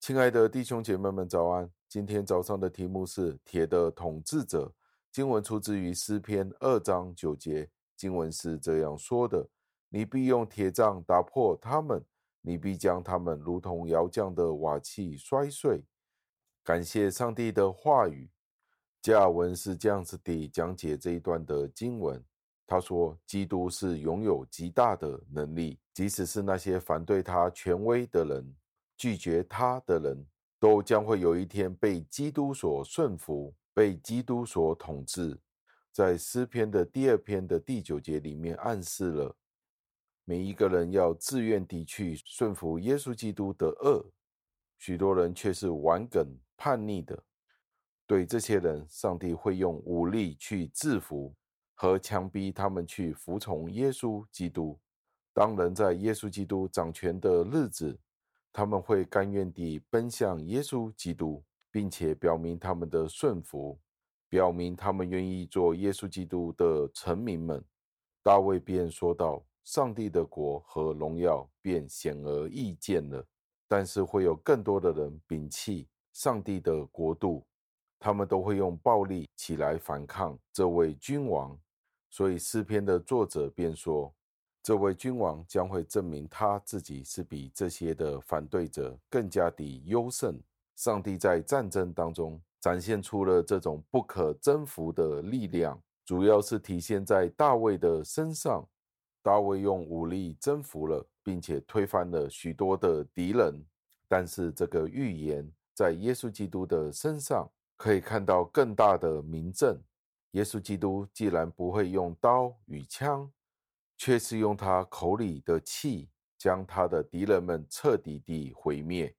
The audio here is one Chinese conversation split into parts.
亲爱的弟兄姐妹们，早安！今天早上的题目是“铁的统治者”。经文出自于诗篇二章九节，经文是这样说的：“你必用铁杖打破他们，你必将他们如同窑匠的瓦器摔碎。”感谢上帝的话语。加尔文是这样子地讲解这一段的经文。他说：“基督是拥有极大的能力，即使是那些反对他权威的人。”拒绝他的人都将会有一天被基督所顺服，被基督所统治。在诗篇的第二篇的第九节里面暗示了每一个人要自愿地去顺服耶稣基督的恶，许多人却是顽梗叛逆的。对这些人，上帝会用武力去制服和强逼他们去服从耶稣基督。当人在耶稣基督掌权的日子，他们会甘愿地奔向耶稣基督，并且表明他们的顺服，表明他们愿意做耶稣基督的臣民们。大卫便说道：“上帝的国和荣耀便显而易见了，但是会有更多的人摒弃上帝的国度，他们都会用暴力起来反抗这位君王。所以诗篇的作者便说。”这位君王将会证明他自己是比这些的反对者更加的优胜。上帝在战争当中展现出了这种不可征服的力量，主要是体现在大卫的身上。大卫用武力征服了，并且推翻了许多的敌人。但是这个预言在耶稣基督的身上可以看到更大的明证。耶稣基督既然不会用刀与枪，却是用他口里的气，将他的敌人们彻底地毁灭。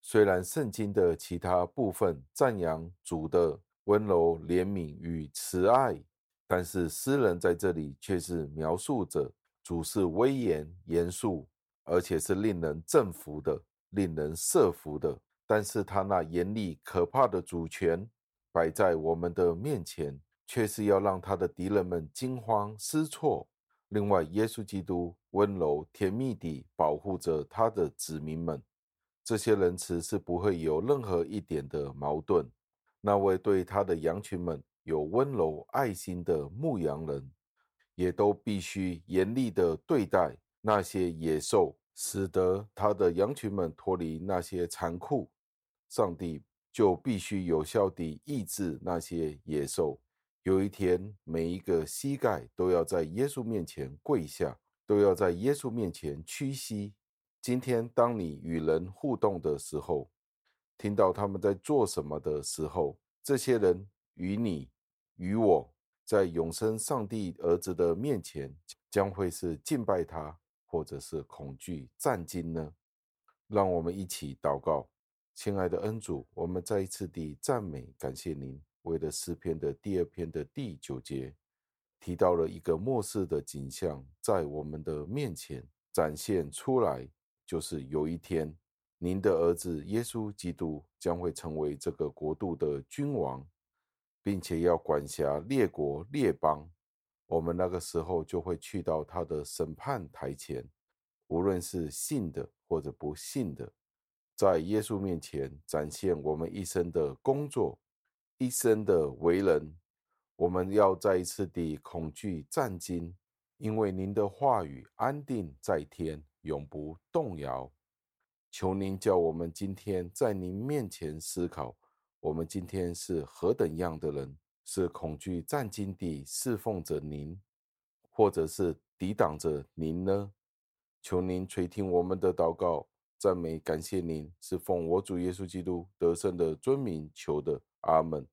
虽然圣经的其他部分赞扬主的温柔、怜悯与慈爱，但是诗人在这里却是描述着主是威严、严肃，而且是令人振服的、令人慑服的。但是他那严厉可怕的主权摆在我们的面前，却是要让他的敌人们惊慌失措。另外，耶稣基督温柔甜蜜地保护着他的子民们，这些仁慈是不会有任何一点的矛盾。那位对他的羊群们有温柔爱心的牧羊人，也都必须严厉地对待那些野兽，使得他的羊群们脱离那些残酷。上帝就必须有效地抑制那些野兽。有一天，每一个膝盖都要在耶稣面前跪下，都要在耶稣面前屈膝。今天，当你与人互动的时候，听到他们在做什么的时候，这些人与你、与我，在永生上帝儿子的面前，将会是敬拜他，或者是恐惧战惊呢？让我们一起祷告，亲爱的恩主，我们再一次地赞美感谢您。为了诗篇的第二篇的第九节，提到了一个末世的景象，在我们的面前展现出来，就是有一天，您的儿子耶稣基督将会成为这个国度的君王，并且要管辖列国列邦。我们那个时候就会去到他的审判台前，无论是信的或者不信的，在耶稣面前展现我们一生的工作。一生的为人，我们要再一次地恐惧战惊，因为您的话语安定在天，永不动摇。求您叫我们今天在您面前思考，我们今天是何等样的人？是恐惧战惊地侍奉着您，或者是抵挡着您呢？求您垂听我们的祷告，赞美感谢您，是奉我主耶稣基督得胜的尊名求的，阿门。